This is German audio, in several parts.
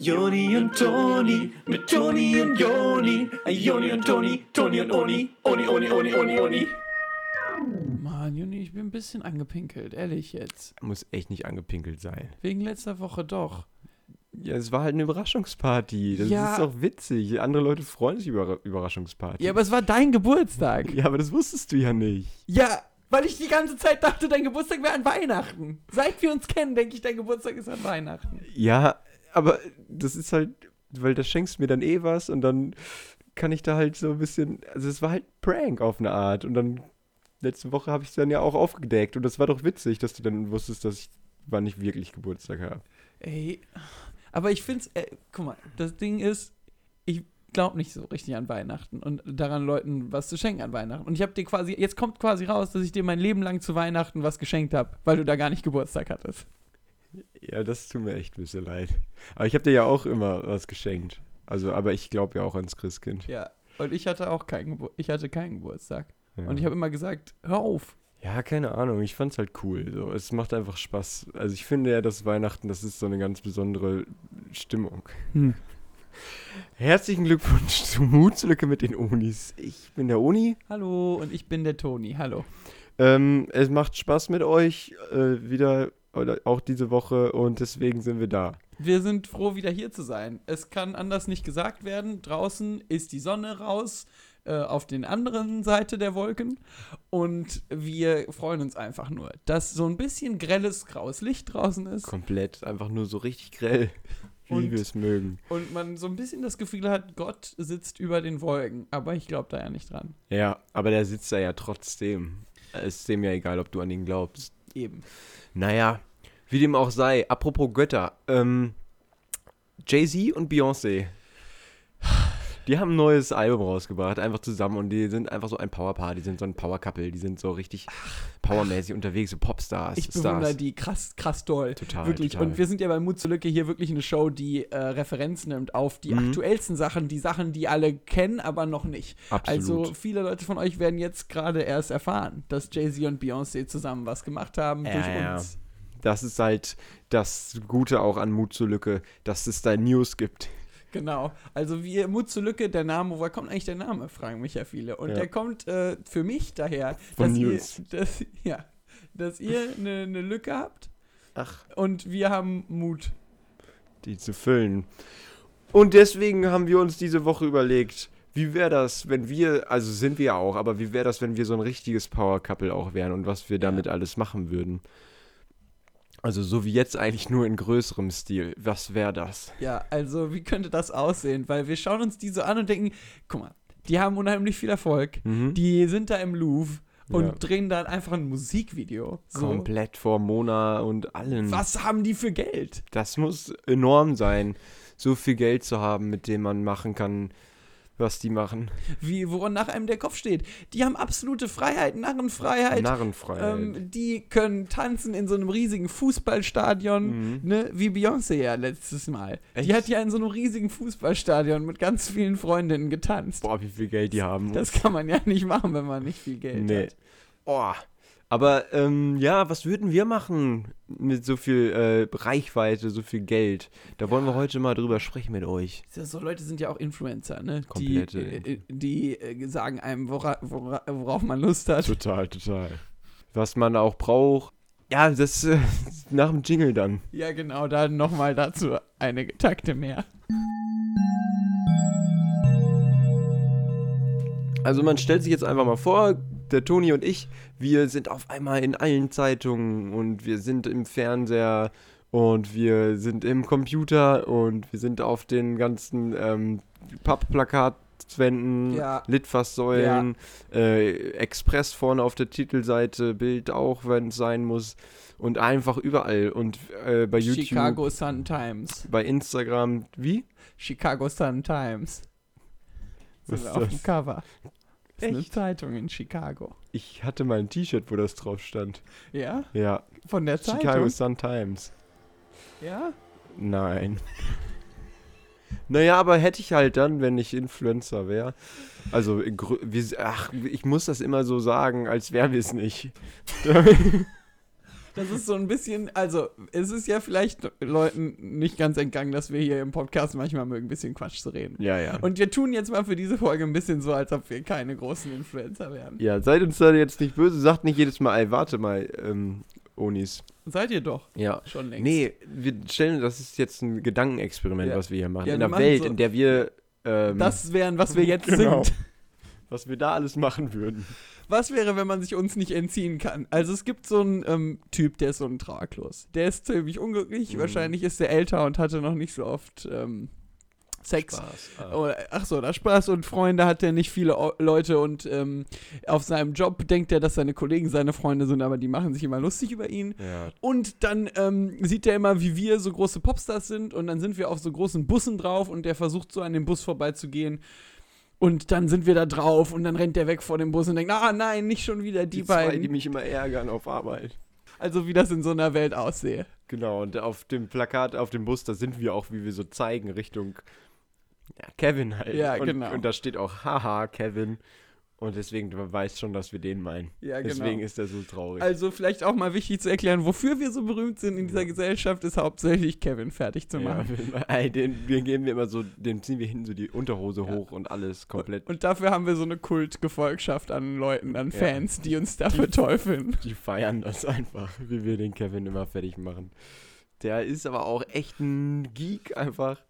Joni und Toni, mit Toni und Joni. Joni und Toni, Toni und Oni, Oni, Oni, Oni, Oni, Oni. Mann, Juni, ich bin ein bisschen angepinkelt, ehrlich jetzt. Muss echt nicht angepinkelt sein. Wegen letzter Woche doch. Ja, es war halt eine Überraschungsparty. Das Ja. ist doch witzig. Andere Leute freuen sich über Überraschungsparty. Ja, aber es war dein Geburtstag. ja, aber das wusstest du ja nicht. Ja, weil ich die ganze Zeit dachte, dein Geburtstag wäre an Weihnachten. Seit wir uns kennen, denke ich, dein Geburtstag ist an Weihnachten. Ja, aber das ist halt, weil da schenkst mir dann eh was und dann kann ich da halt so ein bisschen, also es war halt Prank auf eine Art und dann letzte Woche habe ich es dann ja auch aufgedeckt und das war doch witzig, dass du dann wusstest, dass ich wann ich wirklich Geburtstag habe. Ey, aber ich find's, äh, guck mal, das Ding ist, ich glaube nicht so richtig an Weihnachten und daran Leuten was zu schenken an Weihnachten. Und ich habe dir quasi, jetzt kommt quasi raus, dass ich dir mein Leben lang zu Weihnachten was geschenkt habe, weil du da gar nicht Geburtstag hattest. Ja, das tut mir echt ein bisschen leid. Aber ich habe dir ja auch immer was geschenkt. Also, aber ich glaube ja auch ans Christkind. Ja. Und ich hatte auch keinen, Gebur ich hatte keinen Geburtstag. Ja. Und ich habe immer gesagt, hör auf. Ja, keine Ahnung. Ich fand's halt cool. So. Es macht einfach Spaß. Also ich finde ja, dass Weihnachten, das ist so eine ganz besondere Stimmung. Hm. Herzlichen Glückwunsch zur Mutslücke mit den Onis. Ich bin der Oni. Hallo und ich bin der Toni. Hallo. Ähm, es macht Spaß mit euch äh, wieder, auch diese Woche und deswegen sind wir da. Wir sind froh, wieder hier zu sein. Es kann anders nicht gesagt werden. Draußen ist die Sonne raus, äh, auf den anderen Seite der Wolken. Und wir freuen uns einfach nur, dass so ein bisschen grelles, graues Licht draußen ist Komplett, einfach nur so richtig grell, wie Und- wir es mögen. und man so ein bisschen das Gefühl hat, Gott sitzt über den Wolken. Aber ich glaube da ja nicht dran. Ja, aber der sitzt da ja trotzdem. Es ist dem ja egal, ob du an ihn glaubst. Eben. Naja, wie dem auch sei, apropos Götter, ähm, Jay-Z und Beyoncé, die haben ein neues Album rausgebracht, einfach zusammen und die sind einfach so ein Powerpaar, die sind so ein Power-Couple, die sind so richtig powermäßig unterwegs, so Popstars, Ich bewundere Stars. die krass, krass doll. Total, Wirklich. total. Und wir sind ja bei Mut zur Lücke hier wirklich eine Show, die äh, Referenz nimmt auf die Mhm. aktuellsten Sachen, die Sachen, die alle kennen, aber noch nicht. Absolut. Also viele Leute von euch werden jetzt gerade erst erfahren, dass Jay-Z und Beyoncé zusammen was gemacht haben Ja, durch ja. Das ist halt das Gute auch an Mut zur Lücke, dass es da News gibt. Genau. Also wie Mut zur Lücke, der Name, woher kommt eigentlich der Name, fragen mich ja viele. Und Ja. der kommt äh, für mich daher, Von dass News. ihr, dass, ja, dass ihr eine eine Lücke habt Ach. und wir haben Mut. die zu füllen. Und deswegen haben wir uns diese Woche überlegt, wie wäre das, wenn wir, also sind wir auch, aber wie wäre das, wenn wir so ein richtiges Power Couple auch wären und was wir damit alles machen würden? Also so wie jetzt eigentlich nur in größerem Stil. Was wäre das? Ja, also wie könnte das aussehen? Weil wir schauen uns die so an und denken, guck mal, die haben unheimlich viel Erfolg. Mhm. Die sind da im Louvre und Ja. drehen dann einfach ein Musikvideo. So. Komplett vor Mona und allen. Was haben die für Geld? Das muss enorm sein, so viel Geld zu haben, mit dem man machen kann, was die machen. Wie, woran nach einem der Kopf steht. Die haben absolute Freiheit, Narrenfreiheit. Narrenfreiheit. Ähm, die können tanzen in so einem riesigen Fußballstadion, Mhm. ne, wie Beyoncé ja letztes Mal. Die Echt? hat ja in so einem riesigen Fußballstadion mit ganz vielen Freundinnen getanzt. Boah, wie viel Geld die haben. Das kann man ja nicht machen, wenn man nicht viel Geld Nee. hat. Oh. Aber ähm, ja, was würden wir machen mit so viel äh, Reichweite, so viel Geld? Da wollen wir heute mal drüber sprechen mit euch. Ja, So Leute sind ja auch Influencer, ne? Komplette Die, äh, die äh, sagen einem, wora, wora, worauf man Lust hat. Total, total. Was man auch braucht. Ja, das äh, nach dem Jingle dann. Ja, genau, dann nochmal dazu eine Takte mehr. Also man stellt sich jetzt einfach mal vor, der Toni und ich, wir sind auf einmal in allen Zeitungen und wir sind im Fernseher und wir sind im Computer und wir sind auf den ganzen ähm, Pappplakatwänden, Ja. Litfaßsäulen, äh, Express vorne auf der Titelseite, Bild auch, wenn es sein muss und einfach überall und äh, bei YouTube, Chicago Sun Times. bei Instagram, wie? Chicago Sun Times. Was Sind ist auf das? dem Cover. Das ist eine Echt? Zeitung in Chicago. Ich hatte mal ein T-Shirt, wo das drauf stand. Ja? Ja, Von der Zeitung? Chicago Sun Times. Ja? Nein. Naja, aber hätte ich halt dann, wenn ich Influencer wäre. Also, ach, ich muss das immer so sagen, als wären wir es nicht. Das ist so ein bisschen, also es ist ja vielleicht Leuten nicht ganz entgangen, dass wir hier im Podcast manchmal mögen, ein bisschen Quatsch zu reden. Ja, ja. Und wir tun jetzt mal für diese Folge ein bisschen so, als ob wir keine großen Influencer wären. ja, seid uns da jetzt nicht böse. Sagt nicht jedes Mal, ey, warte mal, ähm, Onis. Seid ihr doch Ja. schon längst. Nee, wir stellen, das ist jetzt ein Gedankenexperiment, Ja. was wir hier machen. Ja, in einer Welt, so- in der wir, ähm, Das wären, was wir jetzt Genau. sind. Was wir da alles machen würden. Was wäre, wenn man sich uns nicht entziehen kann? Also es gibt so einen ähm, Typ, der ist so ein Traglos. Der ist ziemlich unglücklich. Mhm. Wahrscheinlich ist er älter und hatte noch nicht so oft ähm, Sex. Spaß. Oder, ach so, da Spaß und Freunde hat er nicht viele O- Leute und ähm, auf seinem Job denkt er, dass seine Kollegen seine Freunde sind, aber die machen sich immer lustig über ihn. Ja, Und dann ähm, sieht er immer, wie wir so große Popstars sind und dann sind wir auf so großen Bussen drauf und der versucht so an dem Bus vorbeizugehen. Und dann sind wir da drauf und dann rennt der weg vor dem Bus und denkt, ah nein, nicht schon wieder die, die, zwei, beiden. die mich immer ärgern auf Arbeit. also wie das in so einer Welt aussehe. Genau, und auf dem Plakat, auf dem Bus, da sind wir auch, wie wir so zeigen, Richtung ja, Kevin halt. Ja, und, genau. Und da steht auch, haha, Kevin. Und deswegen, du weißt schon, dass wir den meinen. Ja, genau. Deswegen ist er so traurig. Also vielleicht auch mal wichtig zu erklären, wofür wir so berühmt sind in dieser Gesellschaft, ist hauptsächlich Kevin fertig zu ja, machen. wir, ey, den, den geben wir immer so, den ziehen wir hinten so die Unterhose Ja. hoch und alles komplett. Und dafür haben wir so eine Kultgefolgschaft an Leuten, an Ja. Fans, die uns dafür teufeln. Die feiern das einfach, wie wir den Kevin immer fertig machen. Der ist aber auch echt ein Geek einfach.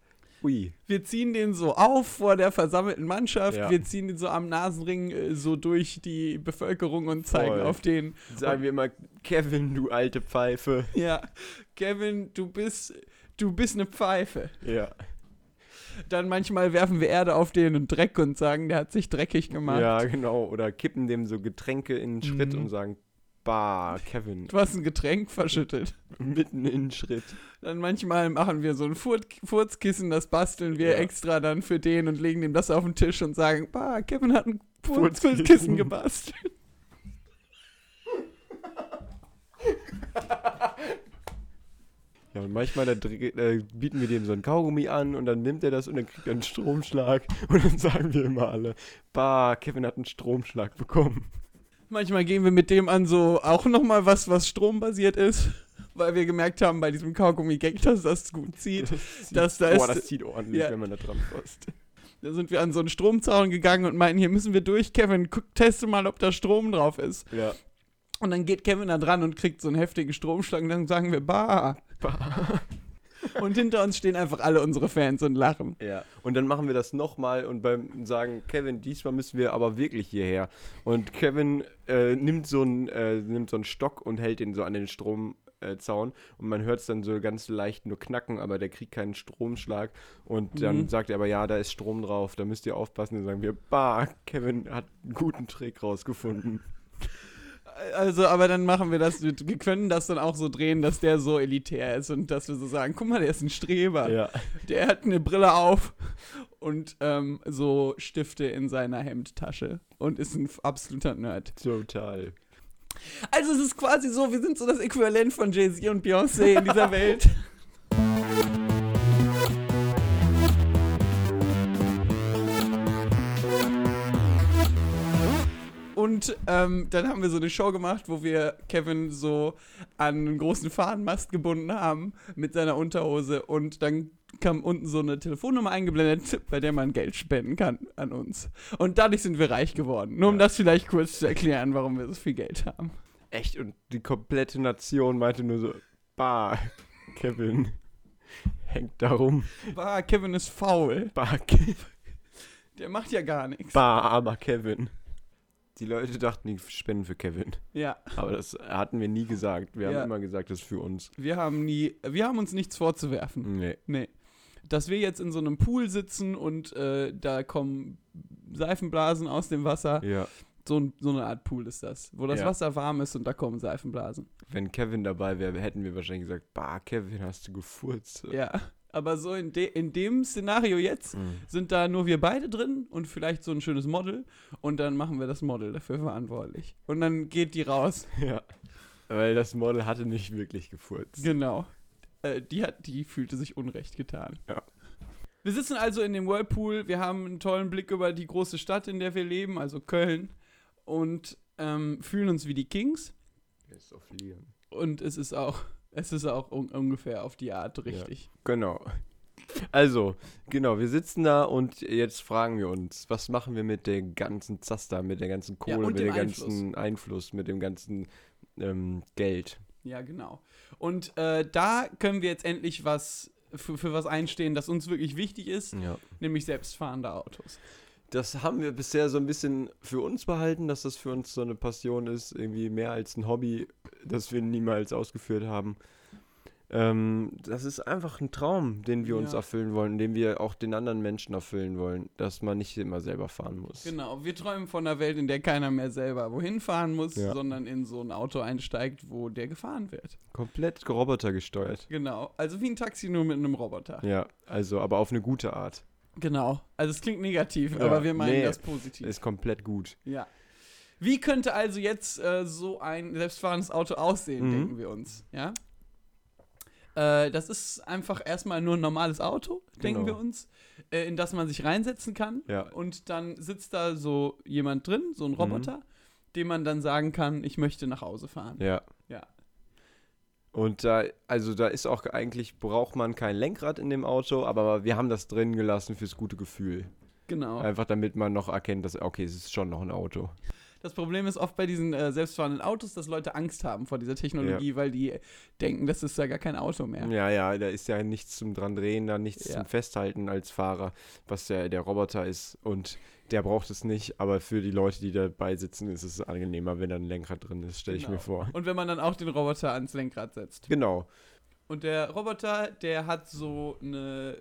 Ui. Wir ziehen den so auf vor der versammelten Mannschaft, Ja. wir ziehen den so am Nasenring äh, so durch die Bevölkerung und zeigen Voll. auf den. Sagen wir immer, Kevin, du alte Pfeife. Ja, Kevin, du bist, du bist eine Pfeife. Ja. Dann manchmal werfen wir Erde auf den und Dreck und sagen, der hat sich dreckig gemacht. Ja, genau. Oder kippen dem so Getränke in den Schritt Mhm. und sagen, bah, Kevin, Du hast ein Getränk verschüttet. mitten in den Schritt. Dann manchmal machen wir so ein Fur Furzkissen, das basteln wir Ja. extra dann für den und legen dem das auf den Tisch und sagen, bah, Kevin hat ein Furzkissen. Furzkissen gebastelt. Ja, und manchmal da äh, bieten wir dem so ein Kaugummi an und dann nimmt er das und dann kriegt er einen Stromschlag. Und dann sagen wir immer alle, bah, Kevin hat einen Stromschlag bekommen. Manchmal gehen wir mit dem an so auch nochmal was, was strombasiert ist, weil wir gemerkt haben bei diesem Kaugummi-Gag, dass das gut zieht. Das da Boah, ist- das zieht ordentlich, ja. wenn man da dran fasst. Da sind wir an so einen Stromzaun gegangen und meinten, hier müssen wir durch, Kevin, guck, teste mal, ob da Strom drauf ist. Ja. Und dann geht Kevin da dran und kriegt so einen heftigen Stromschlag und dann sagen wir, bah. Und hinter uns stehen einfach alle unsere Fans und lachen. Ja. Und dann machen wir das nochmal und beim sagen, Kevin, diesmal müssen wir aber wirklich hierher. Und Kevin äh, nimmt, so einen, äh, nimmt so einen Stock und hält ihn so an den Stromzaun. Äh, Zaun. und man hört es dann so ganz leicht nur knacken, aber der kriegt keinen Stromschlag. Und dann Mhm. sagt er aber, ja, da ist Strom drauf, da müsst ihr aufpassen. Dann sagen wir, bah, Kevin hat einen guten Trick rausgefunden. Also, aber dann machen wir das, wir können das dann auch so drehen, dass der so elitär ist und dass wir so sagen, guck mal, der ist ein Streber. Ja. Der hat eine Brille auf und ähm, so Stifte in seiner Hemdtasche und ist ein absoluter Nerd. Total. Also es ist quasi so, wir sind so das Äquivalent von Jay-Z und Beyoncé in dieser Welt. Und ähm, dann haben wir so eine Show gemacht, wo wir Kevin so an einen großen Fahnenmast gebunden haben mit seiner Unterhose und dann kam unten so eine Telefonnummer eingeblendet, bei der man Geld spenden kann an uns. Und dadurch sind wir reich geworden. Nur um Ja. das vielleicht kurz zu erklären, warum wir so viel Geld haben. Echt, und die komplette Nation meinte nur so, bah, Kevin hängt da rum. Bah, Kevin ist faul. Bah, Ke- Der macht ja gar nichts. bah, armer Kevin. Die Leute dachten, die spenden für Kevin. Ja, Aber das hatten wir nie gesagt. Wir Ja. haben immer gesagt, das ist für uns. wir haben nie, wir haben uns nichts vorzuwerfen. Nee. Nee. Dass wir jetzt in so einem Pool sitzen und äh, da kommen Seifenblasen aus dem Wasser. Ja. So, ein, so eine Art Pool ist das, wo das Ja. Wasser warm ist und da kommen Seifenblasen. Wenn Kevin dabei wäre, hätten wir wahrscheinlich gesagt, bah, Kevin, hast du gefurzt. Ja. Aber so in, de in dem Szenario jetzt Mhm. sind da nur wir beide drin und vielleicht so ein schönes Model und dann machen wir das Model dafür verantwortlich. Und dann geht die raus. Ja. Weil das Model hatte nicht wirklich gefurzt. Genau. Äh, die, hat, die fühlte sich unrecht getan. Ja. Wir sitzen also in dem Whirlpool, wir haben einen tollen Blick über die große Stadt, in der wir leben, also Köln, und ähm, fühlen uns wie die Kings. Ist auf Liam. Und es ist auch, es ist auch un ungefähr auf die Art richtig. Genau. Also, genau, wir sitzen da und jetzt fragen wir uns, was machen wir mit der ganzen Zaster, mit der ganzen Ja, Kohle, und mit dem dem ganzen Einfluss, mit dem ganzen ähm, Geld. Ja, genau. Und äh, da können wir jetzt endlich was für, für was einstehen, das uns wirklich wichtig ist, Ja. nämlich selbstfahrende Autos. Das haben wir bisher so ein bisschen für uns behalten, dass das für uns so eine Passion ist, irgendwie mehr als ein Hobby, das wir niemals ausgeführt haben. Ähm, das ist einfach ein Traum, den wir uns Ja. erfüllen wollen, den wir auch den anderen Menschen erfüllen wollen, dass man nicht immer selber fahren muss. Genau, wir träumen von einer Welt, in der keiner mehr selber wohin fahren muss, Ja. sondern in so ein Auto einsteigt, wo der gefahren wird. Komplett Roboter gesteuert. Genau, also wie ein Taxi nur mit einem Roboter. Ja, also aber auf eine gute Art. Genau, also es klingt negativ, Ja, aber wir meinen nee, das positiv. Ist komplett gut. Ja. Wie könnte also jetzt äh, so ein selbstfahrendes Auto aussehen, Mhm. denken wir uns, ja? Äh, das ist einfach erstmal nur ein normales Auto, denken Genau. wir uns, äh, in das man sich reinsetzen kann. Ja. Und dann sitzt da so jemand drin, so Mhm. ein Roboter, dem man dann sagen kann, ich möchte nach Hause fahren. Ja. Ja. Und da, also da ist auch eigentlich, braucht man kein Lenkrad in dem Auto, aber wir haben das drin gelassen fürs gute Gefühl. Genau. Einfach damit man noch erkennt, dass, okay, es ist schon noch ein Auto. Das Problem ist oft bei diesen äh, selbstfahrenden Autos, dass Leute Angst haben vor dieser Technologie, weil die denken, das ist ja gar kein Auto mehr. Ja, ja, da ist ja nichts zum dran drehen, da nichts Ja. zum Festhalten als Fahrer, was der, der Roboter ist. Und der braucht es nicht, aber für die Leute, die dabei sitzen, ist es angenehmer, wenn da ein Lenkrad drin ist, stelle ich Genau. mir vor. Und wenn man dann auch den Roboter ans Lenkrad setzt. Genau. Und der Roboter, der hat so eine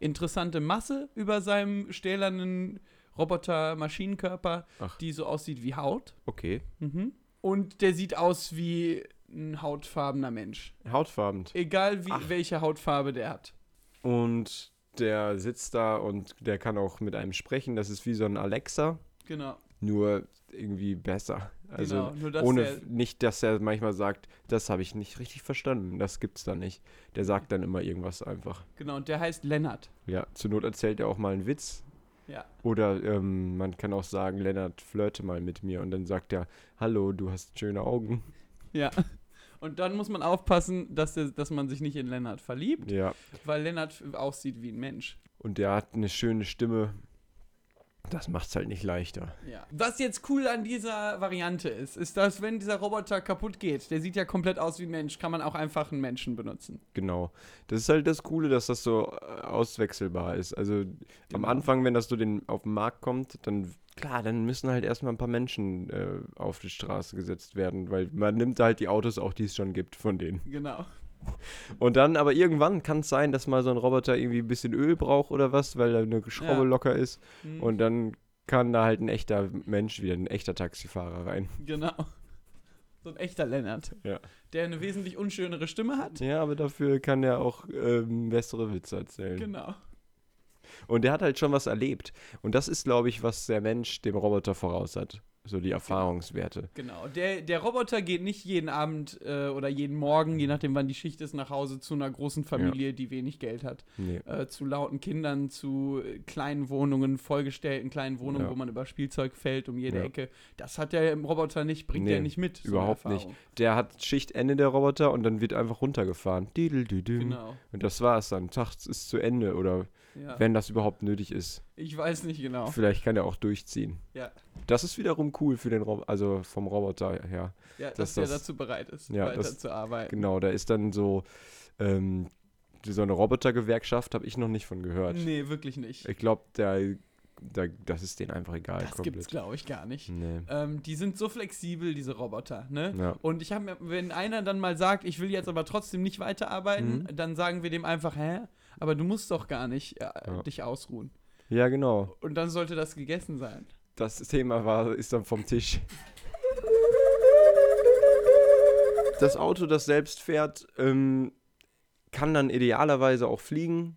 interessante Masse über seinem stählernen Roboter-Maschinenkörper, die so aussieht wie Haut. Okay. Mhm. Und der sieht aus wie ein hautfarbener Mensch. Hautfarben. Egal wie, Ach. welche Hautfarbe der hat. Und der sitzt da und der kann auch mit einem sprechen. Das ist wie so ein Alexa, Genau. nur irgendwie besser. Also genau. Nur dass ohne der, nicht, dass er manchmal sagt, das habe ich nicht richtig verstanden. Das gibt's da nicht. Der sagt dann immer irgendwas einfach. genau, und der heißt Lennart. Ja, zur Not erzählt er auch mal einen Witz. Ja. Oder ähm, man kann auch sagen, Lennart, flirte mal mit mir. Und dann sagt er, hallo, du hast schöne Augen. Ja. Und dann muss man aufpassen, dass, der, dass man sich nicht in Lennart verliebt, Ja. weil Lennart aussieht wie ein Mensch. Und der hat eine schöne Stimme. Das macht's halt nicht leichter. Ja. Was jetzt cool an dieser Variante ist, ist, dass wenn dieser Roboter kaputt geht, der sieht ja komplett aus wie ein Mensch, kann man auch einfach einen Menschen benutzen. Genau. Das ist halt das Coole, dass das so äh, auswechselbar ist. Also am Genau. Anfang, wenn das so den, auf den Markt kommt, dann klar, dann müssen halt erstmal ein paar Menschen äh, auf die Straße gesetzt werden, weil man nimmt halt die Autos auch, die es schon gibt von denen. Genau. Und dann, aber irgendwann kann es sein, dass mal so ein Roboter irgendwie ein bisschen Öl braucht oder was, weil da eine Schraube Ja. locker ist. Hm, Und dann kann da halt ein echter Mensch wieder, ein echter Taxifahrer rein. genau. So ein echter Lennart. Ja. Der eine wesentlich unschönere Stimme hat. Ja, aber dafür kann er auch ähm, bessere Witze erzählen. Genau. Und der hat halt schon was erlebt. Und das ist, glaube ich, was der Mensch dem Roboter voraus hat. So die Erfahrungswerte. Genau. Der, der Roboter geht nicht jeden Abend äh, oder jeden Morgen, je nachdem wann die Schicht ist, nach Hause zu einer großen Familie, die wenig Geld hat. Nee. Äh, zu lauten Kindern, zu äh, kleinen Wohnungen, vollgestellten kleinen Wohnungen, Ja. wo man über Spielzeug fällt um jede Ja. Ecke. Das hat der Roboter nicht, bringt Nee, der nicht mit. so überhaupt nicht. Der hat Schichtende, der Roboter, und dann wird einfach runtergefahren. Genau. Und das war's dann. Tag ist zu Ende. Oder Ja. wenn das überhaupt nötig ist. Ich weiß nicht genau. Vielleicht kann er auch durchziehen. Ja. Das ist wiederum cool für den Roboter, also vom Roboter her. Ja, dass dass der das- dazu bereit ist, Ja, weiter das- zu arbeiten. Genau, da ist dann so, ähm, so eine Robotergewerkschaft, habe ich noch nicht von gehört. Nee, wirklich nicht. Ich glaube, der, der, das ist denen einfach egal. das gibt's, glaube ich, gar nicht. Nee. Ähm, die sind so flexibel, diese Roboter, ne? Ja. Und ich habe mir, wenn einer dann mal sagt, ich will jetzt aber trotzdem nicht weiterarbeiten, Mhm. dann sagen wir dem einfach, hä? Aber du musst doch gar nicht äh, Ja. dich ausruhen. ja, genau. Und dann sollte das gegessen sein. Das Thema war, ist dann vom Tisch. Das Auto, das selbst fährt, ähm, kann dann idealerweise auch fliegen.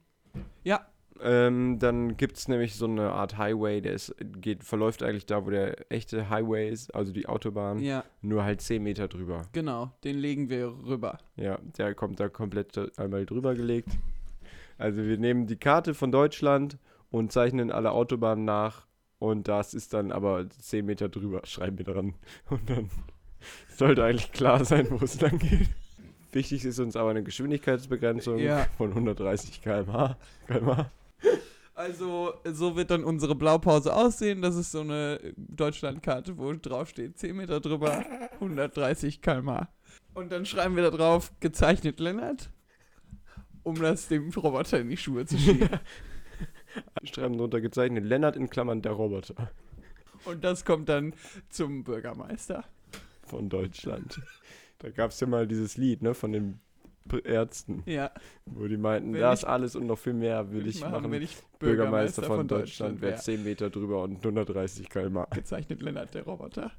Ja, Ähm, dann gibt es nämlich so eine Art Highway, der ist, geht, verläuft eigentlich da, wo der echte Highway ist, also die Autobahn, ja, nur halt 10 Meter drüber. genau. Den legen wir rüber. Ja, der kommt da komplett einmal drüber gelegt. Also wir nehmen die Karte von Deutschland und zeichnen alle Autobahnen nach und das ist dann aber 10 Meter drüber, schreiben wir dran. Und dann Sollte eigentlich klar sein, wo es lang geht. Wichtig ist uns aber eine Geschwindigkeitsbegrenzung Ja. von 130 km/h. km/h. Also, so wird dann unsere Blaupause aussehen. Das ist so eine Deutschlandkarte, wo drauf steht 10 Meter drüber, 130 km/h. Und dann schreiben wir da drauf, gezeichnet Lennart, um das dem Roboter in die Schuhe zu schieben. Schreiben drunter gezeichnet Lennart in Klammern der Roboter Und das kommt dann zum Bürgermeister. von Deutschland. Da gab es ja mal dieses Lied, ne, von den Ärzten, Ja, wo die meinten, Wenn das ich- alles und noch viel mehr will ich machen. wenn ich Bürgermeister von, Deutschland, wäre. wäre 10 Meter drüber und 130 km/h. gezeichnet Lennart, der Roboter.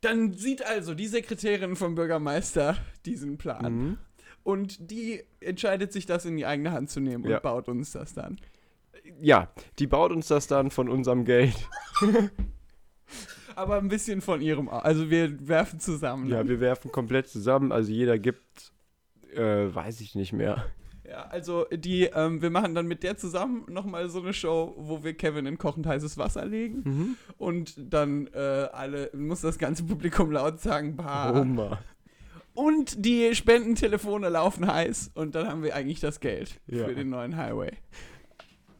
Dann sieht also die Sekretärin vom Bürgermeister diesen Plan. Mhm. Und die entscheidet sich, das in die eigene Hand zu nehmen und Ja. baut uns das dann. Ja, die baut uns das dann von unserem Geld. Aber ein bisschen von ihrem. Also wir werfen zusammen. Ja, wir werfen komplett zusammen. Also jeder gibt, äh, weiß ich nicht mehr. Ja, also die, ähm, wir machen dann mit der zusammen nochmal so eine Show, wo wir Kevin in kochend heißes Wasser legen. Mhm. Und dann äh, alle, muss das ganze Publikum laut sagen, bah. Oma. Und die Spendentelefone laufen heiß und dann haben wir eigentlich das Geld Ja. für den neuen Highway.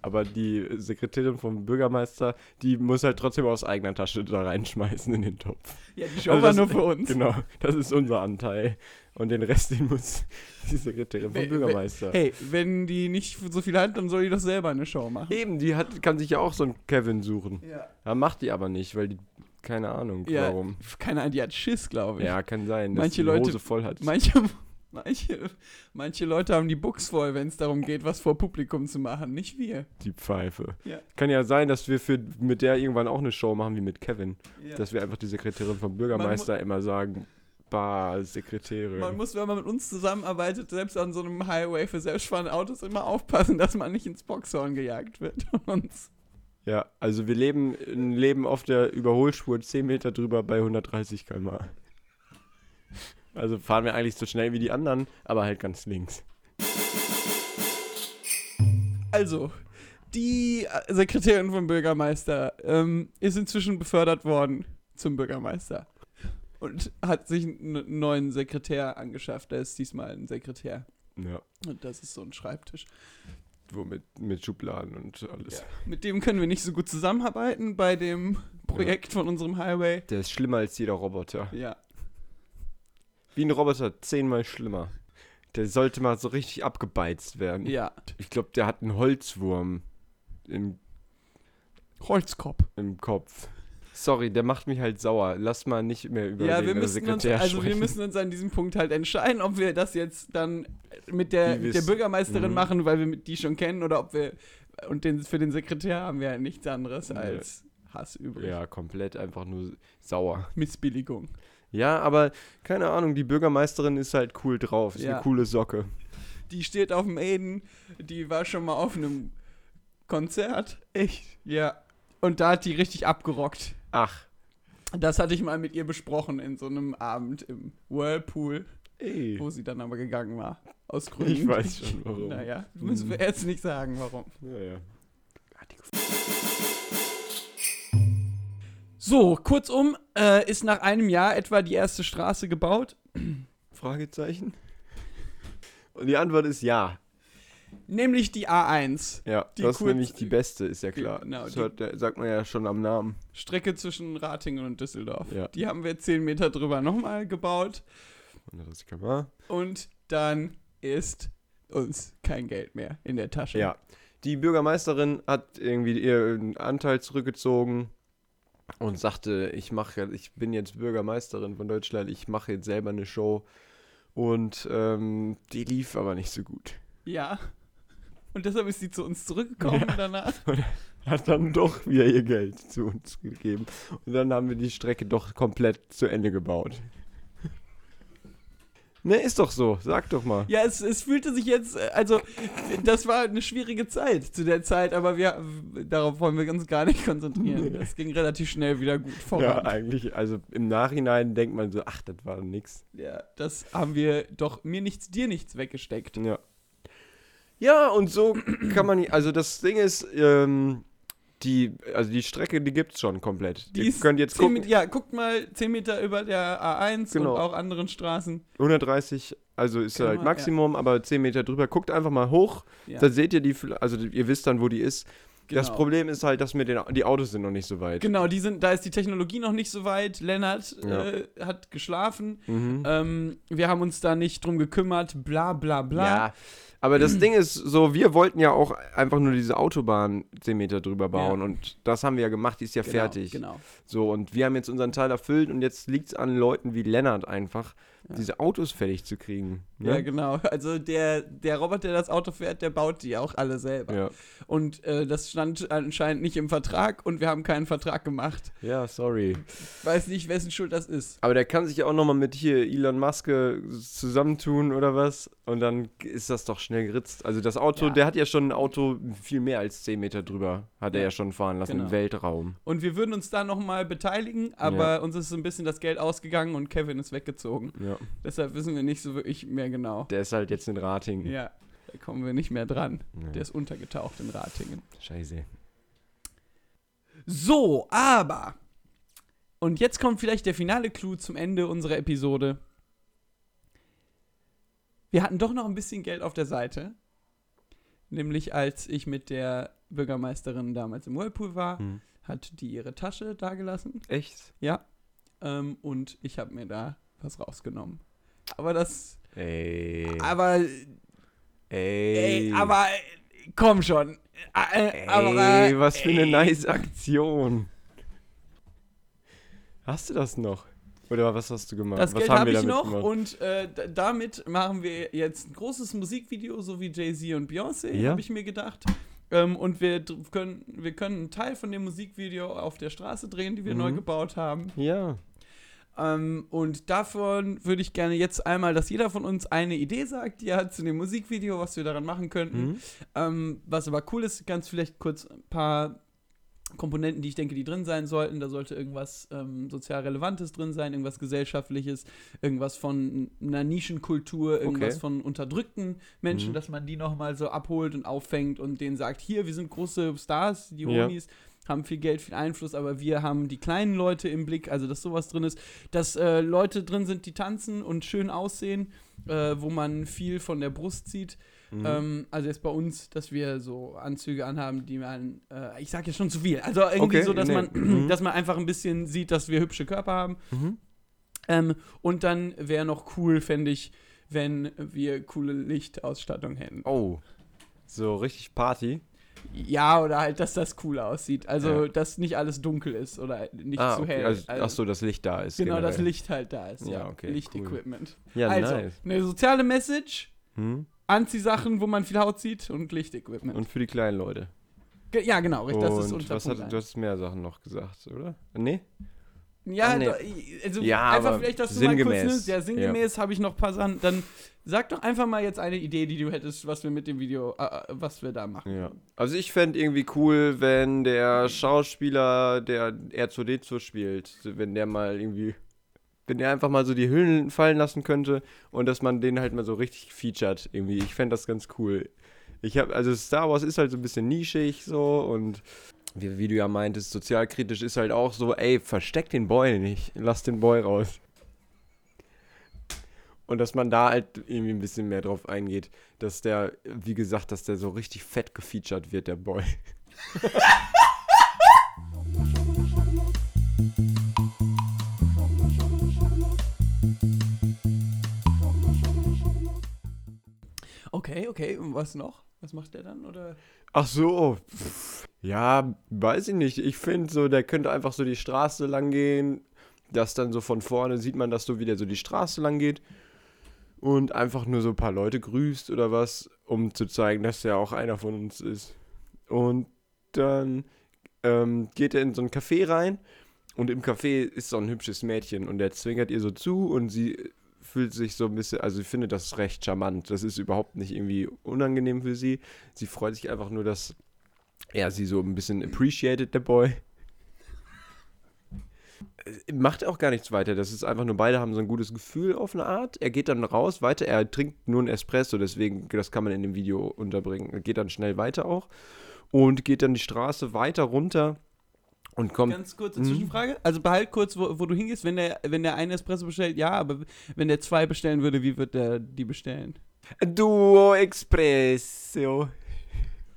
Aber die Sekretärin vom Bürgermeister, die muss halt trotzdem aus eigener Tasche da reinschmeißen in den Topf. Ja, die Show Also war nur für uns. Genau, das ist unser Anteil. Und den Rest, den muss die Sekretärin vom Bürgermeister. Hey, wenn die nicht so viel hat, dann soll die doch selber eine Show machen. Eben, die hat, kann sich ja auch so einen Kevin suchen. Ja. Ja, macht die aber nicht, weil die, keine Ahnung, Ja, warum. keine Ahnung, die hat Schiss, glaube ich. Ja, kann sein, dass Manche die Leute- Hose voll hat. Manche, manche, manche Leute haben die Buchs voll, wenn es darum geht, was vor Publikum zu machen. Nicht wir. die Pfeife. Ja. Kann ja sein, dass wir für, mit der irgendwann auch eine Show machen wie mit Kevin. Ja. Dass wir einfach die Sekretärin vom Bürgermeister immer sagen, bah, Sekretärin. Man muss, wenn man mit uns zusammenarbeitet, selbst an so einem Highway für selbstfahrende Autos immer aufpassen, dass man nicht ins Boxhorn gejagt wird. Und ja, also wir leben Leben auf der Überholspur 10 Meter drüber bei 130 km/h. Also fahren wir eigentlich so schnell wie die anderen, aber halt ganz links. Also, die Sekretärin vom Bürgermeister ähm, ist inzwischen befördert worden zum Bürgermeister und hat sich einen neuen Sekretär angeschafft. Da ist diesmal ein Sekretär. Ja, Und das ist so ein Schreibtisch. Wo mit, mit Schubladen und alles. Mit dem können wir nicht so gut zusammenarbeiten bei dem Projekt von unserem Highway. Der ist schlimmer als jeder Roboter. Ja. Wie ein Roboter, zehnmal schlimmer. Der sollte mal so richtig abgebeizt werden. Ja. Ich glaube, der hat einen Holzwurm im, Holzkopf. im Kopf. Sorry, der macht mich halt sauer. Lass mal nicht mehr über Ja, den wir äh, müssen uns, Sekretär also wir müssen uns an diesem Punkt halt entscheiden, ob wir das jetzt dann mit der, mit der Bürgermeisterin Mhm. machen, weil wir die schon kennen, oder ob wir und den, für den Sekretär haben wir halt nichts anderes Nee. als Hass übrig. Ja, komplett einfach nur sauer. Missbilligung. Ja, aber keine Ahnung, die Bürgermeisterin ist halt cool drauf. Ist Ja. eine coole Socke. Die steht auf dem Eden, die war schon mal auf einem Konzert. Echt? Ja. Und da hat die richtig abgerockt. Ach, Das hatte ich mal mit ihr besprochen in so einem Abend im Whirlpool, ey. wo sie dann aber gegangen war. Aus Gründen. Ich weiß schon warum. Naja, müssen wir jetzt nicht sagen, warum. Naja. So, kurzum, äh, ist nach einem Jahr etwa die erste Straße gebaut. Fragezeichen? Und die Antwort ist ja. Nämlich die A1. Ja, Die das ist nämlich die beste, ist ja klar. Genau, das hört, sagt man ja schon am Namen. Strecke zwischen Ratingen und Düsseldorf. Ja. Die haben wir 10 Meter drüber nochmal gebaut. 130 km/h. Und dann ist uns kein Geld mehr in der Tasche. Ja. Die Bürgermeisterin hat irgendwie ihren Anteil zurückgezogen und sagte, ich mache, ich bin jetzt Bürgermeisterin von Deutschland, ich mache jetzt selber eine Show. Und ähm, die lief aber nicht so gut. Ja. Und deshalb ist sie zu uns zurückgekommen Ja. danach. Hat dann doch wieder ihr Geld zu uns gegeben. Und dann haben wir die Strecke doch komplett zu Ende gebaut. Ne, ist doch so. Sag doch mal. Ja, es, es fühlte sich jetzt, äh, also das war eine schwierige Zeit zu der Zeit, aber wir darauf wollen wir uns gar nicht konzentrieren. Nee. Das ging relativ schnell wieder gut Ja, voran. eigentlich, also im Nachhinein denkt man so, ach, das war nix. Ja, das haben wir doch mir nichts, dir nichts weggesteckt. Ja. Ja, und so kann man, also das Ding ist, ähm, Die, also die Strecke, die gibt's schon komplett. Die Ihr ist könnt jetzt 10 gucken, ja, guckt mal 10 Meter über der A1 Genau. und auch anderen Straßen. 130, also ist Kann halt Maximum, aber 10 Meter drüber. Guckt einfach mal hoch, Ja, dann seht ihr die, also ihr wisst dann, wo die ist. Das genau. Problem ist halt, dass mit den, die Autos sind noch nicht so weit. Genau, die sind, da ist die Technologie noch nicht so weit. Lennart Ja. äh, hat geschlafen. Mhm. Ähm, wir haben uns da nicht drum gekümmert. Bla bla bla. Ja, aber das Ding ist so, wir wollten ja auch einfach nur diese Autobahn 10 Meter drüber bauen Ja. und das haben wir ja gemacht, die ist ja Genau, fertig. Genau. So, und wir haben jetzt unseren Teil erfüllt und jetzt liegt es an Leuten wie Lennart einfach, Ja. diese Autos fertig zu kriegen. Ja, Ne? genau. Also der, der Roboter, der das Auto fährt, der baut die auch alle selber. Ja. Und äh, das stand anscheinend nicht im Vertrag und wir haben keinen Vertrag gemacht. ja, sorry. Weiß nicht, wessen Schuld das ist. Aber der kann sich ja auch nochmal mit hier Elon Musk äh, zusammentun oder was und dann ist das doch schnell geritzt. Also das Auto, Ja. der hat ja schon ein Auto viel mehr als 10 Meter drüber, hat er Ja. ja schon fahren lassen Genau. im Weltraum. Und wir würden uns da nochmal beteiligen, aber uns ist so ein bisschen das Geld ausgegangen und Kevin ist weggezogen. Ja. Deshalb wissen wir nicht so wirklich mehr genau. Der ist halt jetzt in Rating. Ja, da kommen wir nicht mehr dran. Ja. Der ist untergetaucht in Ratingen. Scheiße. So, aber. Und jetzt kommt vielleicht der finale Clou zum Ende unserer Episode. Wir hatten doch noch ein bisschen Geld auf der Seite. Nämlich als ich mit der Bürgermeisterin damals im Whirlpool war, Hm. hat die ihre Tasche dagelassen. Echt? Ja. Ähm, und ich habe mir da was rausgenommen. Aber das. Ey. Aber. Ey. Ey, aber. äh, Komm schon. Äh, Ey, aber, äh, was für eine ey. nice Aktion. Hast du das noch? Oder was hast du gemacht? Das was Geld haben habe wir ich noch gemacht? und äh, damit machen wir jetzt ein großes Musikvideo, so wie Jay-Z und Beyoncé, Ja. habe ich mir gedacht. Ähm, und wir können, wir können einen Teil von dem Musikvideo auf der Straße drehen, die wir Mhm. neu gebaut haben. Ja. Ähm, und davon würde ich gerne jetzt einmal, dass jeder von uns eine Idee sagt, die er hat zu dem Musikvideo, was wir daran machen könnten. Mhm. Ähm, was aber cool ist, ganz vielleicht kurz ein paar Komponenten, die ich denke, die drin sein sollten. Da sollte irgendwas ähm, sozial Relevantes drin sein, irgendwas Gesellschaftliches, irgendwas von einer Nischenkultur, irgendwas Okay. von unterdrückten Menschen, Mhm. dass man die nochmal so abholt und auffängt und denen sagt, hier, wir sind große Stars, die Ja. Homies. haben viel Geld, viel Einfluss, aber wir haben die kleinen Leute im Blick, also dass sowas drin ist, dass äh, Leute drin sind, die tanzen und schön aussehen, äh, wo man viel von der Brust sieht. Mhm. Ähm, also jetzt bei uns, dass wir so Anzüge anhaben, die man, äh, ich sag jetzt schon zu viel, also irgendwie Okay, so, dass nee. man, Mhm. dass man einfach ein bisschen sieht, dass wir hübsche Körper haben. Mhm. Ähm, und dann wäre noch cool, fände ich, wenn wir coole Lichtausstattung hätten. Oh. So richtig Party. Ja, oder halt, dass das cool aussieht. Also, Ja. dass nicht alles dunkel ist oder nicht ah, zu okay. hell. Also, Also, ach so, das Licht da ist. genau, das generell. Licht halt da ist. Ja, Ja, okay, Lichtequipment. Ja, also, nice. eine soziale Message, Hm? Anziehsachen, wo man viel Haut sieht und Lichtequipment. Und für die kleinen Leute. Ge- ja, genau, richtig. Das ist Und unser was hat, du hast mehr Sachen noch gesagt, oder? Nee? Ja, Ah, nee. also Ja, einfach vielleicht, dass du mal kurz nimmst. Ja, sinngemäß habe ich noch ein paar Sachen. Dann sag doch einfach mal jetzt eine Idee, die du hättest, was wir mit dem Video, äh, äh, was wir da machen. Ja. Also ich fände irgendwie cool, wenn der Schauspieler, der R2D2 spielt, wenn der mal irgendwie, wenn der einfach mal so die Hüllen fallen lassen könnte und dass man den halt mal so richtig featured irgendwie. Ich fände das ganz cool. Ich habe, also Star Wars ist halt so ein bisschen nischig so und wie, wie du ja meintest, sozialkritisch ist halt auch so, ey, versteck den Boy nicht, lass den Boy raus. Und dass man da halt irgendwie ein bisschen mehr drauf eingeht, dass der, wie gesagt, dass der so richtig fett gefeatured wird, der Boy. Okay, okay. Und was noch? Was macht der dann? Oder? Ach so, ja, weiß ich nicht. Ich finde so, der könnte einfach so die Straße lang gehen, dass dann so von vorne sieht man, dass so wieder so die Straße lang geht und einfach nur so ein paar Leute grüßt oder was, um zu zeigen, dass er auch einer von uns ist. Und dann ähm, geht er in so ein Café rein und im Café ist so ein hübsches Mädchen und der zwinkert ihr so zu und sie fühlt sich so ein bisschen, also ich finde das recht charmant. Das ist überhaupt nicht irgendwie unangenehm für sie. Sie freut sich einfach nur, dass er sie so ein bisschen appreciated, der Boy. Äh, Macht auch gar nichts weiter. Das ist einfach nur, beide haben so ein gutes Gefühl auf eine Art. Er geht dann raus, weiter. Er trinkt nur ein Espresso, deswegen, das kann man in dem Video unterbringen. Er geht dann schnell weiter auch. und geht dann die Straße weiter runter und kommt. Ganz kurze Mhm. Zwischenfrage. Also behalt kurz, wo, wo du hingehst. Wenn der, wenn der eine Espresso bestellt, ja, aber wenn der zwei bestellen würde, wie wird der die bestellen? Duo Espresso.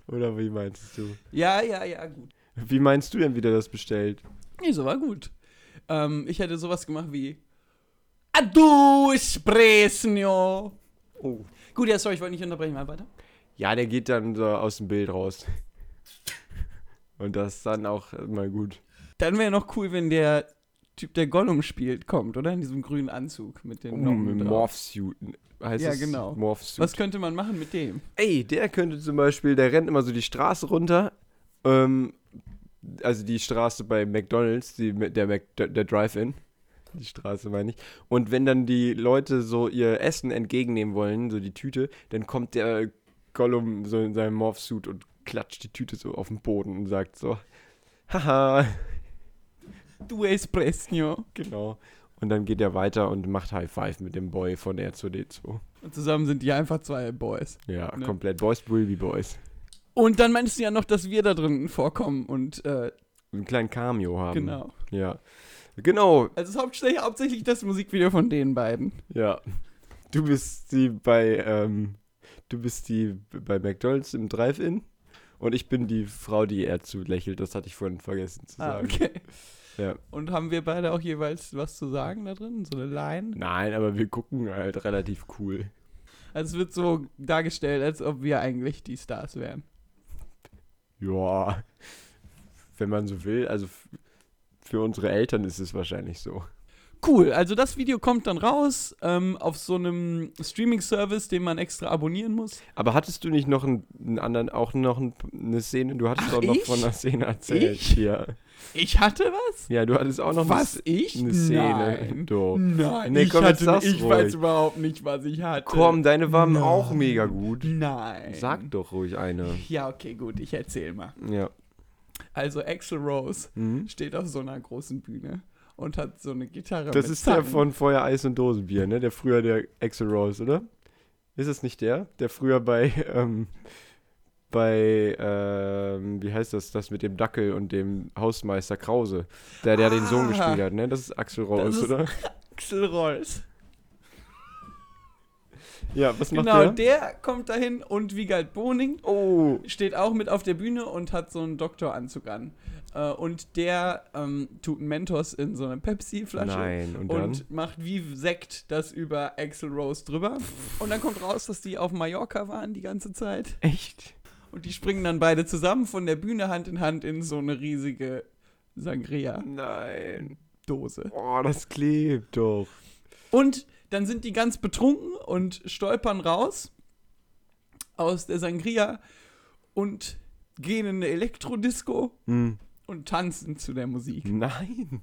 Oder wie meinst du? Ja, ja, ja, gut. Wie meinst du denn, wie der das bestellt? Nee, so war gut. Ähm, ich hätte sowas gemacht wie Adu Espresso. Oh. Gut, ja, sorry, ich wollte nicht unterbrechen. Mal weiter. Ja, der geht dann so aus dem Bild raus. Und das ist dann auch mal gut. Dann wäre noch cool, wenn der Typ, der Gollum spielt, kommt, oder? In diesem grünen Anzug mit den Oh, mit. Morphsuit. Heißt Ja, es genau. Morphsuit. Was könnte man machen mit dem? Ey, der könnte zum Beispiel, der rennt immer so die Straße runter. Ähm, also die Straße bei McDonalds, die, der, Mac, der, der Drive-In. Die Straße meine ich. Und wenn dann die Leute so ihr Essen entgegennehmen wollen, so die Tüte, dann kommt der Gollum so in seinem Morphsuit und klatscht die Tüte so auf den Boden und sagt so, haha, Du Espresso. genau. Und dann geht er weiter und macht High Five mit dem Boy von R2D2. Und zusammen sind die einfach zwei Boys. Ja, Ne. komplett. Boys Bulby Boys. Und dann meinst du ja noch, dass wir da drin vorkommen und äh, Einen kleinen Cameo haben. genau. Ja. Genau, Also es ist hauptsächlich, hauptsächlich das Musikvideo von den beiden. Ja. Du bist die bei, ähm, du bist die bei McDonalds im Drive-In und ich bin die Frau, die er zulächelt. Das hatte ich vorhin vergessen zu Ah, sagen. okay. Ja. Und haben wir beide auch jeweils was zu sagen da drin? So eine Line? Nein, aber wir gucken halt relativ cool. Also es wird so dargestellt, als ob wir eigentlich die Stars wären. Ja. Wenn man so will, also für unsere Eltern ist es wahrscheinlich so. Cool, also das Video kommt dann raus ähm, auf so einem Streaming-Service, den man extra abonnieren muss. Aber hattest du nicht noch einen, einen anderen, auch noch ein, eine Szene? Du hattest Ach, doch noch ich? von einer Szene erzählt. Ich? Ja. Ich hatte was? ja, du hattest auch noch was? eine, Ich? eine Szene. Nein. Doch. Nein, Nee, ich, komm, jetzt hatte, ich ruhig. weiß überhaupt nicht, was ich hatte. Komm, deine waren Nein. auch mega gut. Nein. Sag doch ruhig eine. Ja, okay, gut, ich erzähl mal. Ja. Also Axel Rose Mhm. steht auf so einer großen Bühne und hat so eine Gitarre Das ist der Zangen. von Feuer, Eis und Dosenbier, ne? Der früher der Axel Rose, oder? Ist es nicht der? Der früher bei, ähm, bei, ähm, wie heißt das, das mit dem Dackel und dem Hausmeister Krause. Der, der den Sohn Ah. gespielt hat, ne? Das ist Axel Rose, oder? Axel Rose. Ja, was macht Genau, der? der kommt dahin und Wiegald Boning Oh, steht auch mit auf der Bühne und hat so einen Doktoranzug an. Äh, und der ähm, tut Mentos in so eine Pepsi-Flasche. Und? Und macht wie Sekt das über Axel Rose drüber. Und dann kommt raus, dass die auf Mallorca waren die ganze Zeit. Echt? Und die springen dann beide zusammen von der Bühne Hand in Hand in so eine riesige Sangria-Dose. Nein. Oh, das klebt doch. Und dann sind die ganz betrunken und stolpern raus aus der Sangria und gehen in eine Elektrodisco Hm. Und tanzen zu der Musik. Nein.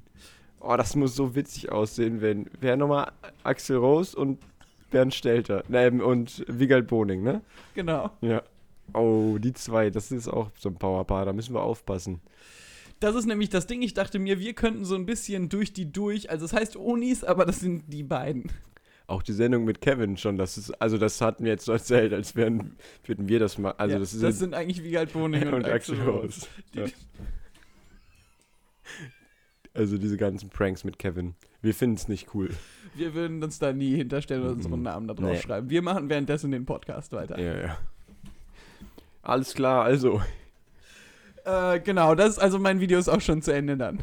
Oh, das muss so witzig aussehen, wenn. Wer nochmal Axel Rose und Bernd Stelter. Nein, und Wiegald Boning, ne? Genau. Ja. Oh, die zwei, das ist auch so ein Powerpaar, da müssen wir aufpassen. Das ist nämlich das Ding. Ich dachte mir, wir könnten so ein bisschen durch die durch. Also, es heißt Onis, aber das sind die beiden. Auch die Sendung mit Kevin schon, das ist, also das hatten wir jetzt so erzählt, als wären, würden wir das mal, also Ja, das ist das sind eigentlich Wiegald Boning und, und Axel. Rose. Die- Ja. Also diese ganzen Pranks mit Kevin. Wir finden es nicht cool. Wir würden uns da nie hinterstellen und unseren Mhm. Namen da drauf Nee. schreiben. Wir machen währenddessen den Podcast weiter. Ja, ja. Alles klar, also. Äh, genau, das ist also mein Video ist auch schon zu Ende dann.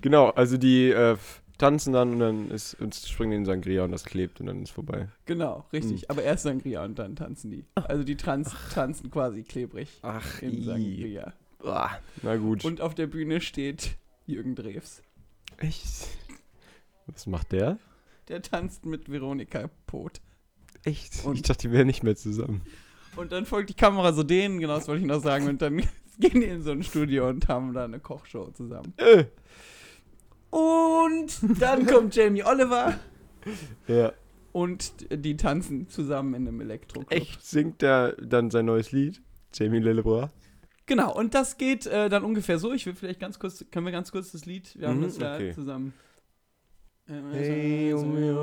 Genau, also die äh, tanzen dann und dann ist, und springen in Sangria und das klebt und dann ist vorbei. Genau, richtig. Hm. Aber erst Sangria und dann tanzen die. Also die trans tanzen quasi klebrig Ach, in Sangria. Na gut. Und auf der Bühne steht Jürgen Drews. Echt? Was macht der? Der tanzt mit Veronika Pot. Echt? Und- ich dachte, die wären nicht mehr zusammen. Und dann folgt die Kamera so denen, genau das wollte ich noch sagen. Und dann gehen die in so ein Studio und haben da eine Kochshow zusammen. Äh. Und dann kommt Jamie Oliver Ja. und die tanzen zusammen in einem Elektroclub. Echt? Singt der dann sein neues Lied? Jamie Lillebrois? Genau, und das geht äh, dann ungefähr so. Ich will vielleicht ganz kurz, können wir ganz kurz das Lied, wir haben Mhm, das ja okay. zusammen. Hey, Romeo,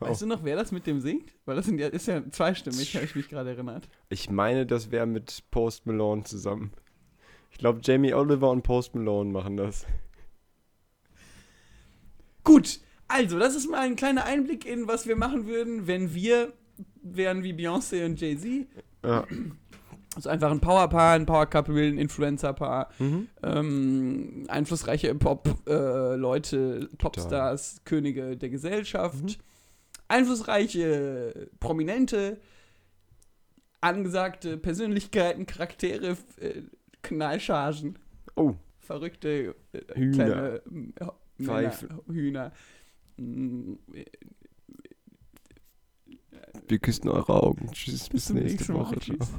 Weißt du noch, wer das mit dem singt? Weil das sind ja, ist ja zweistimmig, habe ich mich gerade erinnert. Ich meine, das wäre mit Post Malone zusammen. Ich glaube, Jamie Oliver und Post Malone machen das. Gut, also, das ist mal ein kleiner Einblick in, was wir machen würden, wenn wir wären wie Beyoncé und Jay-Z. Ja. Also einfach ein Powerpaar, ein Power-Couple, ein Influencer-Paar, Mhm. ähm, einflussreiche Pop-Leute, Popstars, Könige der Gesellschaft, Mhm. einflussreiche Prominente, angesagte Persönlichkeiten, Charaktere, äh, Knallchargen. Oh. Verrückte äh, Hühner. kleine äh, Pfeife. Hühner. Mm. Wir küssen eure Augen. Tschüss, bis, nächste Woche. Woche. Tschüss.